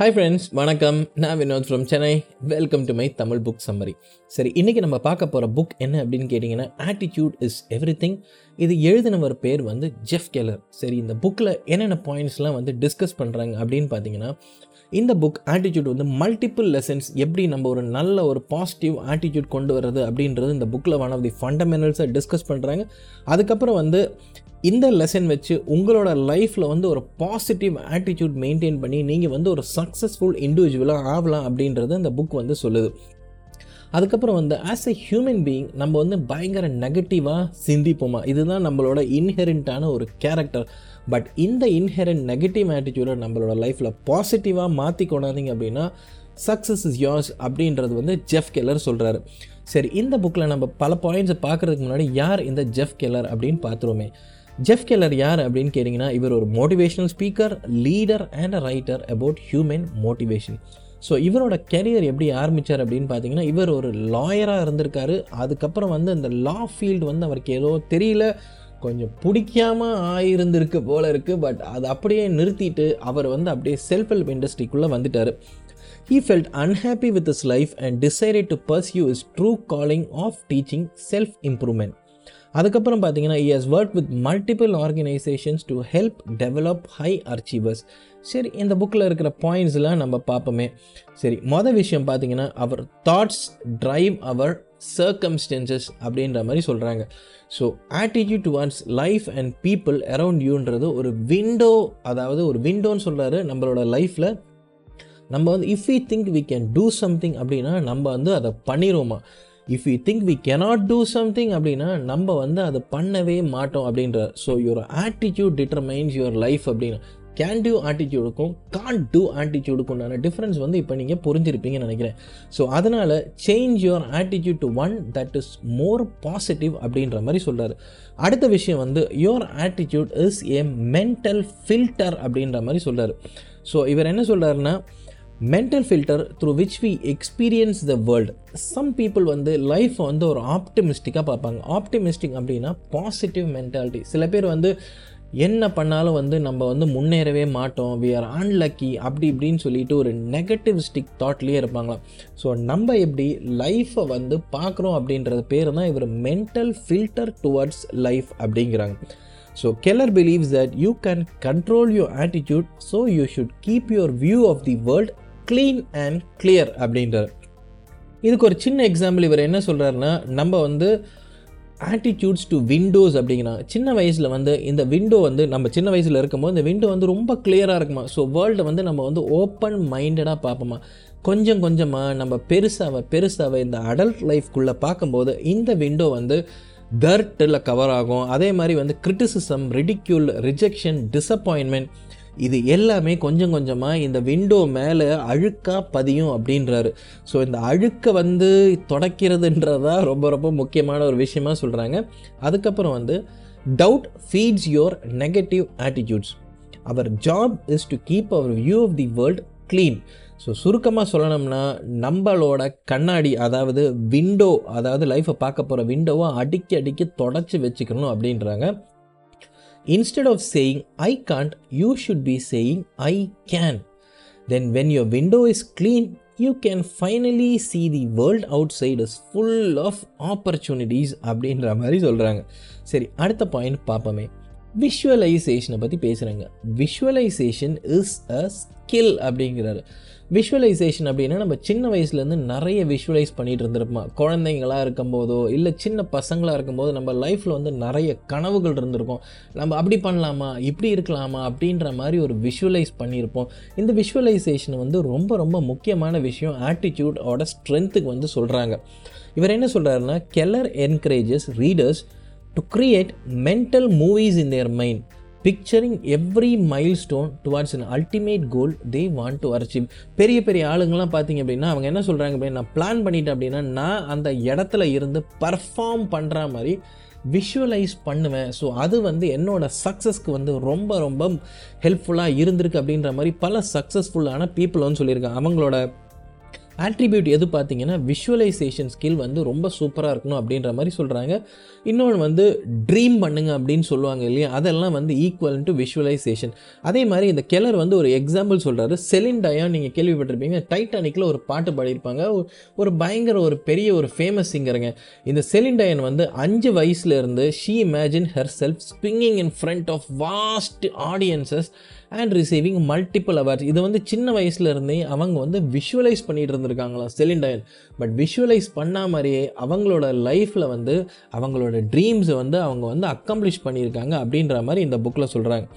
Hi friends வணக்கம். நான் Vinod from Chennai welcome to my Tamil book summary சரி இன்றைக்கி நம்ம பார்க்க போகிற புக் என்ன அப்படின்னு கேட்டிங்கன்னா ஆட்டிடியூட் இஸ் எவ்ரி திங் இது எழுதினவர் பேர் வந்து ஜெஃப் கெலர் சரி இந்த புக்கில் என்னென்ன பாயிண்ட்ஸ்லாம் வந்து டிஸ்கஸ் பண்ணுறாங்க அப்படின்னு பார்த்தீங்கன்னா இந்த புக் ஆட்டிடியூட் வந்து மல்டிபிள் லெசன்ஸ் எப்படி நம்ம ஒரு நல்ல ஒரு பாசிட்டிவ் ஆட்டிடியூட் கொண்டு வர்றது அப்படின்றது இந்த புக்கில் ஒன் ஆஃப் தி ஃபண்டமெண்டல்ஸை டிஸ்கஸ் பண்ணுறாங்க அதுக்கப்புறம் வந்து இந்த லெசன் வச்சு உங்களோட லைஃப்பில் வந்து ஒரு பாசிட்டிவ் ஆட்டிடியூட் மெயின்டைன் பண்ணி நீங்கள் வந்து ஒரு சக்ஸஸ்ஃபுல் இண்டிவிஜுவலாக ஆகலாம் அப்படின்றது அந்த புக் வந்து சொல்லுது. அதுக்கப்புறம் வந்து ஆஸ் எ ஹியூமன் பீயிங் நம்ம வந்து பயங்கர நெகட்டிவாக சிந்திப்போமா? இதுதான் நம்மளோட இன்ஹெரண்ட்டான ஒரு கேரக்டர் பட் இந்த இன்ஹெரண்ட் நெகட்டிவ் ஆட்டிடியூடை நம்மளோட லைஃப்பில் பாசிட்டிவாக மாற்றி கொண்டாதீங்க அப்படின்னா சக்ஸஸ் இஸ் யோர்ஸ் அப்படின்றது வந்து ஜெஃப் கெல்லர் சொல்கிறாரு சரி இந்த புக்கில் நம்ம பல பாயிண்ட்ஸை பார்க்குறதுக்கு முன்னாடி யார் இந்த ஜெஃப் கெல்லர் அப்படின்னு பார்த்துருவோமே. ஜெஃப் கெல்லர் யார் அப்படின்னு கேட்டிங்கன்னா இவர் ஒரு motivational speaker leader and a writer about human motivation so இவரோட கெரியர் எப்படி ஆரம்பித்தார் அப்படின்னு பார்த்தீங்கன்னா இவர் ஒரு லாயராக இருந்திருக்காரு. அதுக்கப்புறம் வந்து அந்த லா ஃபீல்டு வந்து அவருக்கு ஏதோ தெரியல. கொஞ்சம் பிடிக்காமல் ஆயிருந்திருக்கு போல இருக்குது பட் அதை அப்படியே நிறுத்திட்டு அவர் வந்து அப்படியே செல்ஃப் ஹெல்ப் இண்டஸ்ட்ரிக்குள்ளே வந்துட்டார். He felt unhappy with his life and decided to pursue his true calling of teaching self improvement அதுக்கப்புறம் பார்த்தீங்கன்னா he has work with multiple organisations to help develop high achievers சரி இந்த புக்கில் இருக்கிற பாயிண்ட்ஸ்லாம் நம்ம பார்ப்போமே. சரி மொதல் விஷயம் பார்த்தீங்கன்னா our thoughts drive our circumstances அப்படின்ற மாதிரி சொல்கிறாங்க so attitude towards life and people around யூன்றது ஒரு விண்டோ அதாவது ஒரு விண்டோன்னு சொல்கிறாரு நம்மளோட லைஃப்பில் நம்ம வந்து if we think we can do something அப்படின்னா நம்ம வந்து அதை பண்ணிடுவோமா if you think we cannot do something அப்படின்னா நம்ம வந்து அதை பண்ணவே மாட்டோம் அப்படின்ற so your attitude determines your life அப்படின்னு கேன் டூ ஆட்டிடியூடுக்கும் கான் டூ ஆட்டிடியூடுக்கும் டிஃப்ரென்ஸ் வந்து இப்போ நீங்கள் புரிஞ்சிருப்பீங்கன்னு நினைக்கிறேன். ஸோ அதனால் change your attitude to one that is more positive அப்படின்ற மாதிரி சொல்கிறார் அடுத்த விஷயம் வந்து your attitude is a mental filter அப்படின்ற மாதிரி சொல்கிறார் ஸோ இவர் என்ன சொல்கிறாருன்னா mental filter through which we experience the world some people வந்து லைஃப்பை வந்து ஒரு ஆப்டிமிஸ்டிக்காக பார்ப்பாங்க. ஆப்டிமிஸ்டிக் அப்படின்னா பாசிட்டிவ் மென்டாலிட்டி சில பேர் வந்து என்ன பண்ணாலும் வந்து நம்ம வந்து முன்னேறவே மாட்டோம். வி ஆர் அன்லக்கி அப்படி இப்படின்னு சொல்லிட்டு ஒரு நெகட்டிவிஸ்டிக் தாட்லேயே இருப்பாங்களாம். ஸோ நம்ம எப்படி லைஃப்பை வந்து பார்க்குறோம் அப்படின்றது பேர் தான் இவர் மென்டல் ஃபில்டர் டுவர்ட்ஸ் லைஃப் அப்படிங்கிறாங்க. So Keller believes that you can control your attitude so you should keep your view of the world clean and clear அப்படின்றார். இதுக்கு ஒரு சின்ன எக்ஸாம்பிள் இவர் என்ன சொல்கிறாருன்னா நம்ம வந்து ஆட்டிடியூட்ஸ் டு விண்டோஸ் அப்படிங்கிறாங்க. சின்ன வயசில் வந்து இந்த விண்டோ வந்து நம்ம சின்ன வயசில் இருக்கும்போது இந்த விண்டோ வந்து ரொம்ப கிளியராக இருக்குமா? ஸோ வேர்ல்டை வந்து நம்ம வந்து ஓப்பன் மைண்டடாக பார்ப்போமா? கொஞ்சம் கொஞ்சமாக நம்ம பெருசாக பெருசாக இந்த அடல்ட் லைஃப்குள்ளே பார்க்கும்போது இந்த விண்டோ வந்து தர்ட்டில் கவர் ஆகும். அதே மாதிரி வந்து கிரிட்டிசிசம் ரிடிக்யூல் ரிஜெக்ஷன் டிசப்பாயின்மெண்ட் இது எல்லாமே கொஞ்சம் கொஞ்சமாக இந்த விண்டோ மேலே அழுக்காக பதியும் அப்படின்றாரு. ஸோ இந்த அழுக்கை வந்து தொடக்கிறதுன்றதா ரொம்ப ரொம்ப முக்கியமான ஒரு விஷயமா சொல்கிறாங்க அதுக்கப்புறம் வந்து doubt feeds your negative attitudes our job is to keep our view of the world clean so சுருக்கமாக சொல்லணும்னா நம்மளோட கண்ணாடி அதாவது விண்டோ அதாவது லைஃப்பை பார்க்க போகிற விண்டோவை அடிக்கி அடிக்கி தொடச்சி வச்சுக்கணும் அப்படின்றாங்க. Instead of saying I can't you should be saying I can then when your window is clean you can finally see the world outside is full of opportunities அப்படின்ற மாதிரி சொல்கிறாங்க சரி அடுத்த பாயிண்ட் பார்ப்போமே. விஷுவலைசேஷனை பற்றி பேசுகிறாங்க விஷுவலைசேஷன் இஸ் அ ஸ்கில் அப்படிங்கிறாரு. விஷுவலைசேஷன் அப்படின்னா நம்ம சின்ன வயசுலேருந்து நிறைய விஷுவலைஸ் பண்ணிகிட்டு இருந்திருப்போம்? குழந்தைங்களாக இருக்கும்போதோ இல்லை சின்ன பசங்களாக இருக்கும்போது நம்ம லைஃப்பில் வந்து நிறைய கனவுகள் இருந்திருக்கும். நம்ம அப்படி பண்ணலாமா? இப்படி இருக்கலாமா? அப்படின்ற மாதிரி ஒரு விஷுவலைஸ் பண்ணியிருப்போம். இந்த விஷுவலைசேஷன் வந்து ரொம்ப ரொம்ப முக்கியமான விஷயம். ஆட்டிடியூடோட ஸ்ட்ரென்த்துக்கு வந்து சொல்கிறாங்க இவர் என்ன சொல்கிறாருன்னா Keller encourages readers to create mental movies in their mind picturing every milestone towards an ultimate goal they want to achieve பெரிய பெரிய ஆளுங்கள்லாம் பார்த்தீங்க அப்படின்னா அவங்க என்ன சொல்கிறாங்க அப்படின்னா நான் பிளான் பண்ணிட்டேன் அப்படின்னா நான் அந்த இடத்துல இருந்து பர்ஃபார்ம் பண்ணுற மாதிரி விஷுவலைஸ் பண்ணுவேன். ஸோ அது வந்து என்னோடய சக்ஸஸ்க்கு வந்து ரொம்ப ரொம்ப ஹெல்ப்ஃபுல்லாக இருந்திருக்கு அப்படின்ற மாதிரி பல சக்ஸஸ்ஃபுல்லான பீப்புள் வந்து சொல்லியிருக்காங்க. அவங்களோட ஆட்ரிபியூட் எது பார்த்தீங்கன்னா விஷுவலைசேஷன் ஸ்கில் வந்து ரொம்ப சூப்பராக இருக்கணும் அப்படின்ற மாதிரி சொல்கிறாங்க இன்னொன்று வந்து ட்ரீம் பண்ணுங்க அப்படின்னு சொல்லுவாங்க இல்லையா? அதெல்லாம் வந்து ஈக்குவல் டு விஷுவலைசேஷன் அதே மாதிரி இந்த கெலர் வந்து ஒரு எக்ஸாம்பிள் சொல்கிறாரு செலின் டயான் நீங்கள் கேள்விப்பட்டிருப்பீங்க டைட்டானிக்கில் ஒரு பாட்டு பாடியிருப்பாங்க. ஒரு- ஒரு பயங்கர ஒரு பெரிய ஒரு ஃபேமஸ் சிங்கருங்க இந்த செலின் டயன் வந்து அஞ்சு வயசுலேருந்து she imagine herself speaking in front of vast audiences and receiving multiple awards இது வந்து சின்ன வயசுல இருந்தே அவங்க வந்து விஷுவலைஸ் பண்ணிட்டு இருந்திருக்காங்களாம் செலின் டயன் பட் விஷுவலைஸ் பண்ணா மாதிரியே அவங்களோட லைஃப்பில் வந்து அவங்களோட ட்ரீம்ஸை வந்து அவங்க வந்து அக்கம்ப்ளிஷ் பண்ணியிருக்காங்க அப்படின்ற மாதிரி இந்த புக்கில் சொல்கிறாங்க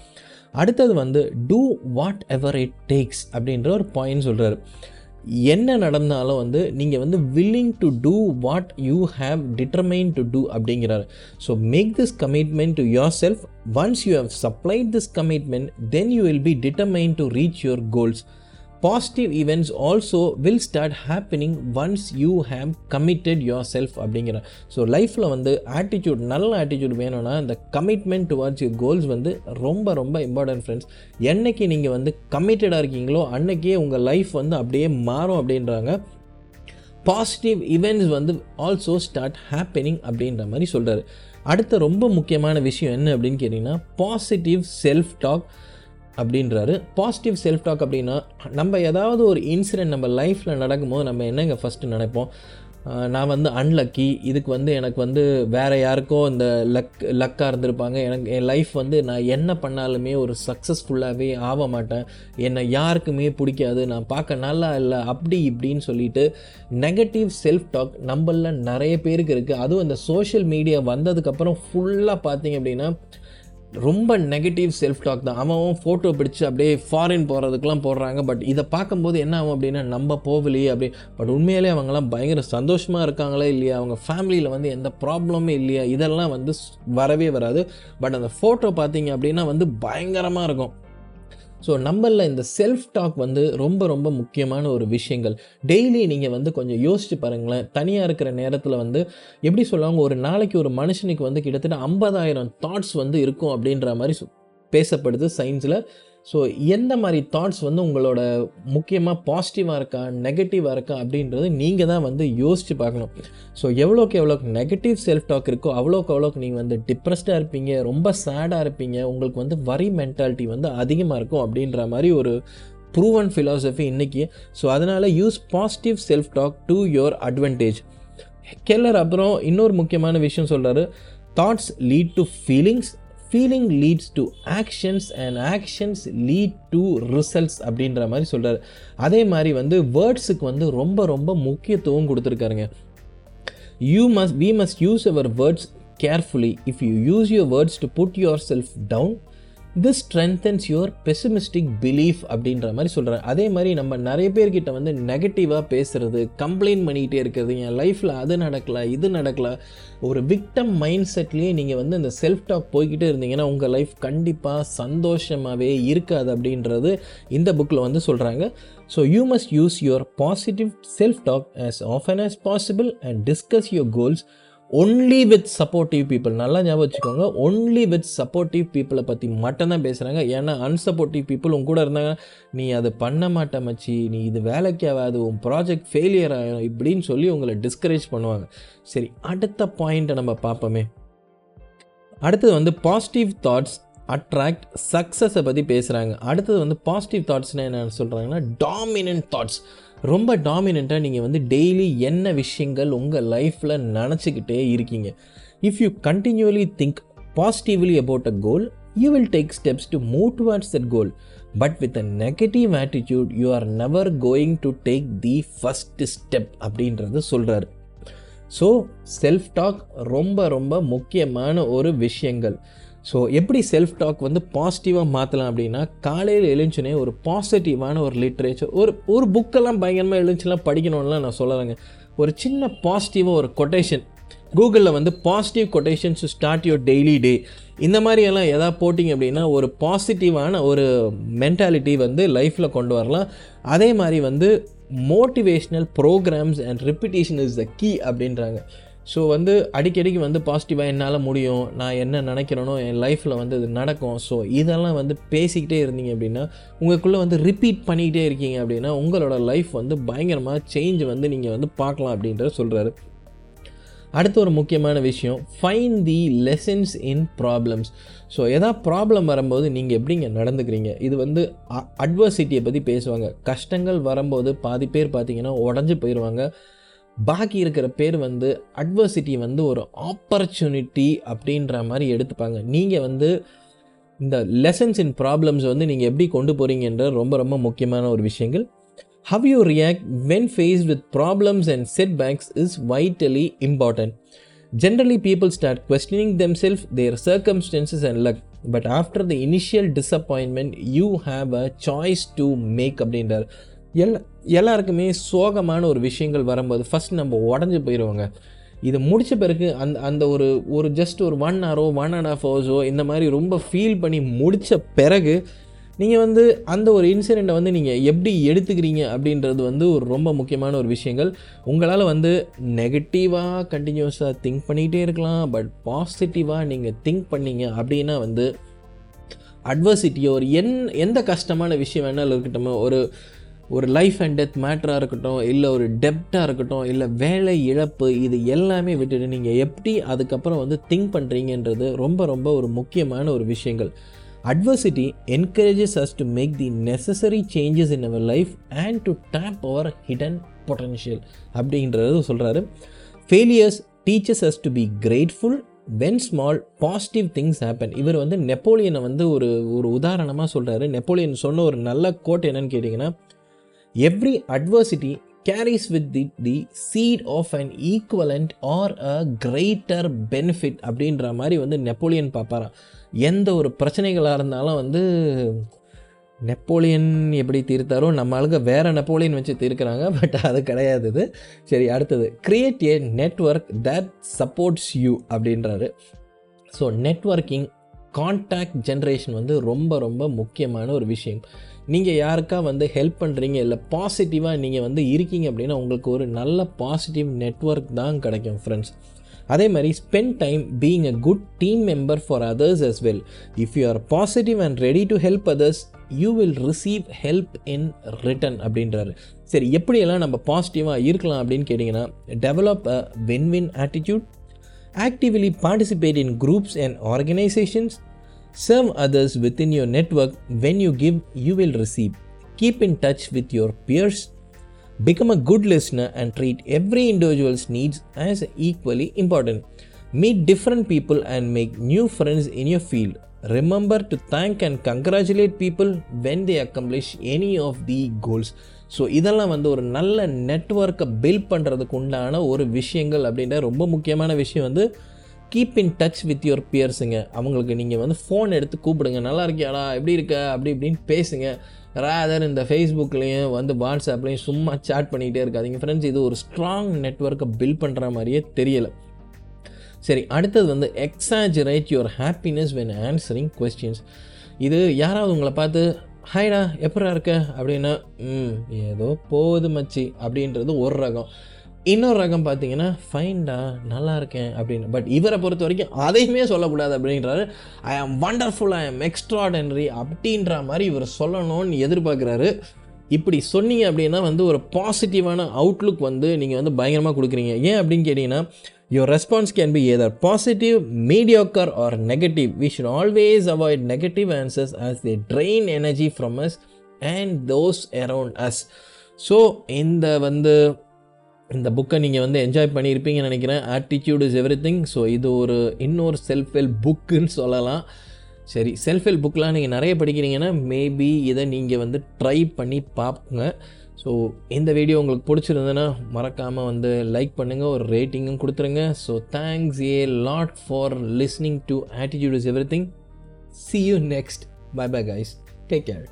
அடுத்தது வந்து do whatever it takes அப்படின்ற ஒரு பாயிண்ட் சொல்கிறாரு என்ன நடந்தாலும் வந்து நீங்கள் வந்து willing to do what you have determine to do அப்படிங்கிறாரு. So make this commitment to yourself once you have supplied this commitment then you will be determine to reach your goals positive events also will start happening once you have committed yourself அப்படிங்கிற. So லைஃப்பில் வந்து attitude நல்ல attitude வேணும்னா இந்த commitment towards your goals வந்து ரொம்ப ரொம்ப important friends என்றைக்கு நீங்கள் வந்து கமிட்டடாக இருக்கீங்களோ அன்னைக்கே உங்கள் லைஃப் வந்து அப்படியே மாறும் அப்படின்றாங்க. பாசிட்டிவ் ஈவெண்ட்ஸ் வந்து ஆல்சோ ஸ்டார்ட் ஹேப்பனிங் அப்படின்ற மாதிரி சொல்கிறாரு அடுத்த ரொம்ப முக்கியமான விஷயம் என்ன அப்படின்னு கேட்டிங்கன்னா பாசிட்டிவ் செல்ஃப் டாக் அப்படின்றாரு. பாசிட்டிவ் செல்ஃப் டாக் அப்படின்னா நம்ம ஏதாவது ஒரு இன்சிடென்ட் நம்ம லைஃப்பில் நடக்கும்போது நம்ம என்னங்க ஃபஸ்ட்டு நினைப்போம்? நான் வந்து அன்லக்கி இதுக்கு வந்து எனக்கு வந்து வேறு யாருக்கோ இந்த லக் லக்காக இருந்திருப்பாங்க. எனக்கு என் லைஃப் வந்து நான் என்ன பண்ணாலுமே ஒரு சக்ஸஸ்ஃபுல்லாகவே ஆக மாட்டேன். என்னை யாருக்குமே பிடிக்காது. நான் பார்க்க நல்லா இல்லை அப்படி இப்படின்னு சொல்லிட்டு நெகட்டிவ் செல்ஃப் டாக் நம்மளில் நிறைய பேருக்கு இருக்குது அதுவும் இந்த சோஷியல் மீடியா வந்ததுக்கப்புறம் ஃபுல்லாக பார்த்தீங்க அப்படின்னா ரொம்ப நெகட்டிவ் செல்ஃப் டாக் தான். அவன் ஃபோட்டோ பிடிச்சு அப்படியே ஃபாரின் போகிறதுக்கெலாம் போடுறாங்க. பட் இதை பார்க்கும்போது என்ன ஆகும் அப்படின்னா நம்ம போகலையே அப்படி பட் உண்மையிலே அவங்கெல்லாம் பயங்கர சந்தோஷமாக இருக்காங்களா இல்லையா? அவங்க ஃபேமிலியில் வந்து எந்த ப்ராப்ளமும் இல்லையா? இதெல்லாம் வந்து ஸ்- வரவே வராது. பட் அந்த ஃபோட்டோ பார்த்தீங்க அப்படின்னா வந்து பயங்கரமாக இருக்கும். ஸோ நம்மளில் இந்த செல்ஃப் டாக் வந்து ரொம்ப ரொம்ப முக்கியமான ஒரு விஷயங்கள். டெய்லி நீங்கள் வந்து கொஞ்சம் யோசிச்சு பாருங்களேன். தனியாக இருக்கிற நேரத்தில் வந்து எப்படி சொல்லுவாங்க? ஒரு நாளைக்கு ஒரு மனுஷனுக்கு வந்து கிட்டத்தட்ட ஐம்பதாயிரம் தாட்ஸ் வந்து இருக்கும் அப்படின்ற மாதிரி சொ- பேசப்படுது சயின்ஸில் ஸோ எந்த மாதிரி தாட்ஸ் வந்து உங்களோட முக்கியமாக பாசிட்டிவாக இருக்கா நெகட்டிவாக இருக்கா அப்படின்றது நீங்கள் தான் வந்து யோசித்து பார்க்கணும். ஸோ எவ்வளோக்கு எவ்வளோக்கு நெகட்டிவ் செல்ஃப் டாக் இருக்கோ அவ்வளோக்கு அவ்வளோக்கு நீங்கள் வந்து டிப்ரெஸ்டாக இருப்பீங்க ரொம்ப சேடாக இருப்பீங்க உங்களுக்கு வந்து வரி மென்டாலிட்டி வந்து அதிகமாக இருக்கும் அப்படின்ற மாதிரி ஒரு ப்ரூவன் ஃபிலாசபி இன்றைக்கி ஸோ அதனால் use positive self talk to your advantage Keller அப்புறம் இன்னொரு முக்கியமான விஷயம் சொல்கிறாரு thoughts lead to feelings feeling leads to actions and actions lead to results அப்படின்ற மாதிரி சொல்கிறாரு அதே மாதிரி வந்து வேர்ட்ஸுக்கு வந்து ரொம்ப ரொம்ப முக்கியத்துவம் கொடுத்துருக்காருங்க. You must we must use our words carefully if you use your words to put yourself down this strengthens your pessimistic belief அப்படின்ற மாதிரி சொல்கிறேன் அதே மாதிரி நம்ம நிறைய பேர்கிட்ட வந்து நெகட்டிவாக பேசுகிறது கம்ப்ளைண்ட் பண்ணிக்கிட்டே இருக்கிறது என் லைஃப்பில் அது நடக்கலை இது நடக்கல. ஒரு விக்டம் மைண்ட் செட்லேயே நீங்கள் வந்து இந்த செல்ஃப் டாக் போய்கிட்டே இருந்தீங்கன்னா உங்கள் லைஃப் கண்டிப்பாக சந்தோஷமாகவே இருக்காது அப்படின்றது இந்த புக்கில் வந்து சொல்கிறாங்க so you must use your positive self talk as often as possible and discuss your goals only with supportive people நல்லா ஞாபகம் வச்சுக்கோங்க ஒன்லி வித் சப்போர்ட்டிவ் பீப்புளை பற்றி மட்டும்தான் பேசுகிறாங்க ஏன்னா அன்சப்போர்ட்டிவ் பீப்புள் உங்க கூட இருந்தாங்க நீ அதை பண்ண மாட்ட மச்சி நீ இது வேலைக்கு ஆகாது உன் ப்ராஜெக்ட் ஃபெயிலியர் ஆகும் இப்படின்னு சொல்லி உங்களை டிஸ்கரேஜ் பண்ணுவாங்க. சரி அடுத்த பாயிண்ட்டை நம்ம பார்ப்போமே. அடுத்தது வந்து பாசிட்டிவ் தாட்ஸ் அட்ராக்ட் சக்ஸஸை பற்றி பேசுகிறாங்க அடுத்தது வந்து பாசிட்டிவ் தாட்ஸ்னால் என்ன சொல்கிறாங்கன்னா டாமினன்ட் தாட்ஸ் ரொம்ப டாமினண்ட்டாக நீங்கள் வந்து டெய்லி என்ன விஷயங்கள் உங்கள் லைஃப்பில் நினச்சிக்கிட்டே இருக்கீங்க. If you continuously think positively about a goal you will take steps to move towards that goal but with a negative attitude you are never going to take the first step அப்படின்றது சொல்கிறாரு so self talk ரொம்ப ரொம்ப முக்கியமான ஒரு விஷயங்கள். So எப்படி self talk வந்து பாசிட்டிவாக மாற்றலாம் அப்படின்னா காலையில் எழுந்துச்சுனே ஒரு பாசிட்டிவான ஒரு லிட்ரேச்சர் ஒரு ஒரு புக்கெல்லாம் பயங்கரமாக எழுந்துச்சுலாம் படிக்கணும்லாம் நான் சொல்லலைங்க. ஒரு சின்ன பாசிட்டிவாக ஒரு கொட்டேஷன் கூகுளில் வந்து positive quotations start your daily day இந்த மாதிரியெல்லாம் எதாவது போட்டிங்க அப்படின்னா ஒரு பாசிட்டிவான ஒரு மென்டாலிட்டி வந்து லைஃப்பில் கொண்டு வரலாம். அதே மாதிரி வந்து motivational programs and repetition is the key அப்படின்றாங்க. ஸோ வந்து அடிக்கடிக்கு வந்து பாசிட்டிவாக என்னால் முடியும் நான் என்ன நினைக்கிறேனோ என் லைஃப்பில் வந்து இது நடக்கும். ஸோ இதெல்லாம் வந்து பேசிக்கிட்டே இருந்தீங்க அப்படின்னா உங்களுக்குள்ளே வந்து ரிப்பீட் பண்ணிக்கிட்டே இருக்கீங்க அப்படின்னா உங்களோட லைஃப் வந்து பயங்கரமாக சேஞ்ச் வந்து நீங்கள் வந்து பார்க்கலாம் அப்படின்றத சொல்கிறாரு அடுத்த ஒரு முக்கியமான விஷயம் find the lessons in problems so எதாவது ப்ராப்ளம் வரும்போது நீங்கள் எப்படிங்க நடந்துக்கிறீங்க? இது வந்து அட்வர்சிட்டியை பற்றி பேசுவாங்க. கஷ்டங்கள் வரும்போது பாதி பேர் பார்த்தீங்கன்னா உடஞ்சி போயிடுவாங்க பாக்கி இருக்கிற பேர் வந்து அட்வர்சிட்டி வந்து ஒரு ஆப்பர்ச்சுனிட்டி அப்படின்ற மாதிரி எடுத்துப்பாங்க. நீங்கள் வந்து இந்த லெசன்ஸ் இன் ப்ராப்ளம்ஸ் வந்து நீங்கள் எப்படி கொண்டு போகிறீங்கன்ற ரொம்ப ரொம்ப முக்கியமான ஒரு விஷயங்கள். How you react when face with problems and setbacks is vitally important generally people start questioning them self their circumstances and luck but after the initial disappointment you have a choice to make அப்படின்றார். எல்லா எல்லாருக்குமே சோகமான ஒரு விஷயங்கள் வரும்போது first நம்ம உடஞ்சி போயிடுவாங்க இது முடித்த பிறகு அந்த அந்த ஒரு ஒரு ஜஸ்ட் ஒரு ஒன் ஹவரோ ஒன் அண்ட் ஆஃப் ஹவர்ஸோ இந்த மாதிரி ரொம்ப ஃபீல் பண்ணி முடித்த பிறகு நீங்கள் வந்து அந்த ஒரு இன்சிடெண்ட்டை வந்து நீங்கள் எப்படி எடுத்துக்கிறீங்க அப்படின்றது வந்து ஒரு ரொம்ப முக்கியமான ஒரு விஷயங்கள். உங்களால் வந்து நெகட்டிவாக கண்டினியூஸாக திங்க் பண்ணிகிட்டே இருக்கலாம். பட் பாசிட்டிவாக நீங்கள் திங்க் பண்ணீங்க அப்படின்னா வந்து அட்வர்சிட்டியோ ஒரு என் எந்த கஷ்டமான விஷயம் வேணாலும் இருக்கட்டும். ஒரு ஒரு லைஃப் அண்ட் டெத் மேட்டராக இருக்கட்டும் இல்லை ஒரு டெப்டாக இருக்கட்டும் இல்லை வேலை இழப்பு இது எல்லாமே விட்டுட்டு நீங்கள் எப்படி அதுக்கப்புறம் வந்து திங்க் பண்ணுறீங்கன்றது ரொம்ப ரொம்ப ஒரு முக்கியமான ஒரு விஷயங்கள். Adversity encourages us to make the necessary changes in our life and to tap our hidden potential அப்படின்றது சொல்கிறாரு failures teaches us to be grateful when small positive things happen இவர் வந்து நெப்போலியனை வந்து ஒரு ஒரு உதாரணமாக சொல்கிறாரு நெப்போலியன் சொன்ன ஒரு நல்ல கோட் என்னன்னு கேட்டிங்கன்னா every adversity carries with the the seed of an equivalent or a greater benefit அப்படின்ற மாதிரி வந்து நெப்போலியன் பார்ப்பாராம். எந்த ஒரு பிரச்சனைகளாக இருந்தாலும் வந்து நெப்போலியன் எப்படி தீர்த்தாரோ நம்ம ஆளுங்க வேறு நெப்போலியன் வச்சு தீர்க்கிறாங்க பட் அது கிடையாது இது. சரி அடுத்தது. Create a network that supports you அப்படின்றாரு. ஸோ நெட்ஒர்க்கிங் கான்டாக்ட் ஜென்ரேஷன் வந்து ரொம்ப ரொம்ப முக்கியமான ஒரு விஷயம். நீங்கள் யாருக்கா வந்து ஹெல்ப் பண்ணுறீங்க இல்லை பாசிட்டிவாக நீங்கள் வந்து இருக்கீங்க அப்படின்னா உங்களுக்கு ஒரு நல்ல பாசிட்டிவ் நெட்ஒர்க் தான் கிடைக்கும் ஃப்ரெண்ட்ஸ் அதே மாதிரி spend time being a good team member for others as well if you are positive and ready to help others you will receive help in return அப்படின்றாரு. சரி எப்படியெல்லாம் நம்ம பாசிட்டிவாக இருக்கலாம் அப்படின்னு கேட்டிங்கன்னா develop a win win attitude actively participate in groups and organizations Serve others within your network. When you give, you will receive. Keep in touch with your peers. Become a good listener and treat every individual's needs as equally important. Meet different people and make new friends in your field. Remember to thank and congratulate people when they accomplish any of the goals. So இதெல்லாம் வந்து ஒரு நல்ல நெட்ஒர்க்கை build பண்ணுறதுக்கு உண்டான ஒரு விஷயங்கள் அப்படின்ற ரொம்ப முக்கியமான விஷயம் வந்து keep in touch with your பியர்ஸுங்க அவங்களுக்கு நீங்கள் வந்து ஃபோன் எடுத்து கூப்பிடுங்க. நல்லா இருக்கியாடா? எப்படி இருக்க? அப்படி இப்படின்னு பேசுங்க. ரேதர் இந்த ஃபேஸ்புக்லேயும் வந்து வாட்ஸ்அப்லேயும் சும்மா சேட் பண்ணிக்கிட்டே இருக்காதிங்க. ஃப்ரெண்ட்ஸ் இது ஒரு ஸ்ட்ராங் நெட்ஒர்க்கை பில்ட் பண்ணுற மாதிரியே தெரியலை. சரி அடுத்தது வந்து exaggerate your happiness when answering questions இது யாராவது உங்களை பார்த்து ஹாய்டா எப்படா இருக்க? அப்படின்னா ம் ஏதோ போகுது மச்சி. அப்படின்றது ஒரு ரகம். இன்னொரு ரகம் பார்த்தீங்கன்னா ஃபைன்டா நல்லா இருக்கேன் அப்படின்னு. பட் இவரை பொறுத்த வரைக்கும் அதையுமே சொல்லக்கூடாது அப்படின்றாரு. ஐ ஆம் வண்டர்ஃபுல் ஐ ஆம் எக்ஸ்ட்ராடனரி அப்படின்ற மாதிரி இவர் சொல்லணும்னு எதிர்பார்க்குறாரு. இப்படி சொன்னீங்க அப்படின்னா வந்து ஒரு பாசிட்டிவான அவுட்லுக் வந்து நீங்கள் வந்து பயங்கரமாக கொடுக்குறீங்க. ஏன் அப்படின்னு கேட்டிங்கன்னா your response can be either positive mediocre or negative we should always avoid negative answers as they drain energy from us and those around us so இந்த வந்து இந்த புக்கை நீங்கள் வந்து என்ஜாய் பண்ணியிருப்பீங்கன்னு நினைக்கிறேன். Attitude is everything so இது ஒரு இன்னொரு செல்ஃப் ஹெல்ப் புக்குன்னு சொல்லலாம். சரி செல்ஃப் ஹெல்ப் புக்கெலாம் நீங்கள் நிறைய படிக்கிறீங்கன்னா மேபி இதை நீங்கள் வந்து ட்ரை பண்ணி பார்ப்போங்க ஸோ இந்த வீடியோ உங்களுக்கு பிடிச்சிருந்ததுன்னா மறக்காமல் வந்து லைக் பண்ணுங்கள் ஒரு ரேட்டிங்கும் கொடுத்துருங்க. So thanks a lot for listening to attitude is everything see you next bye bye guys take care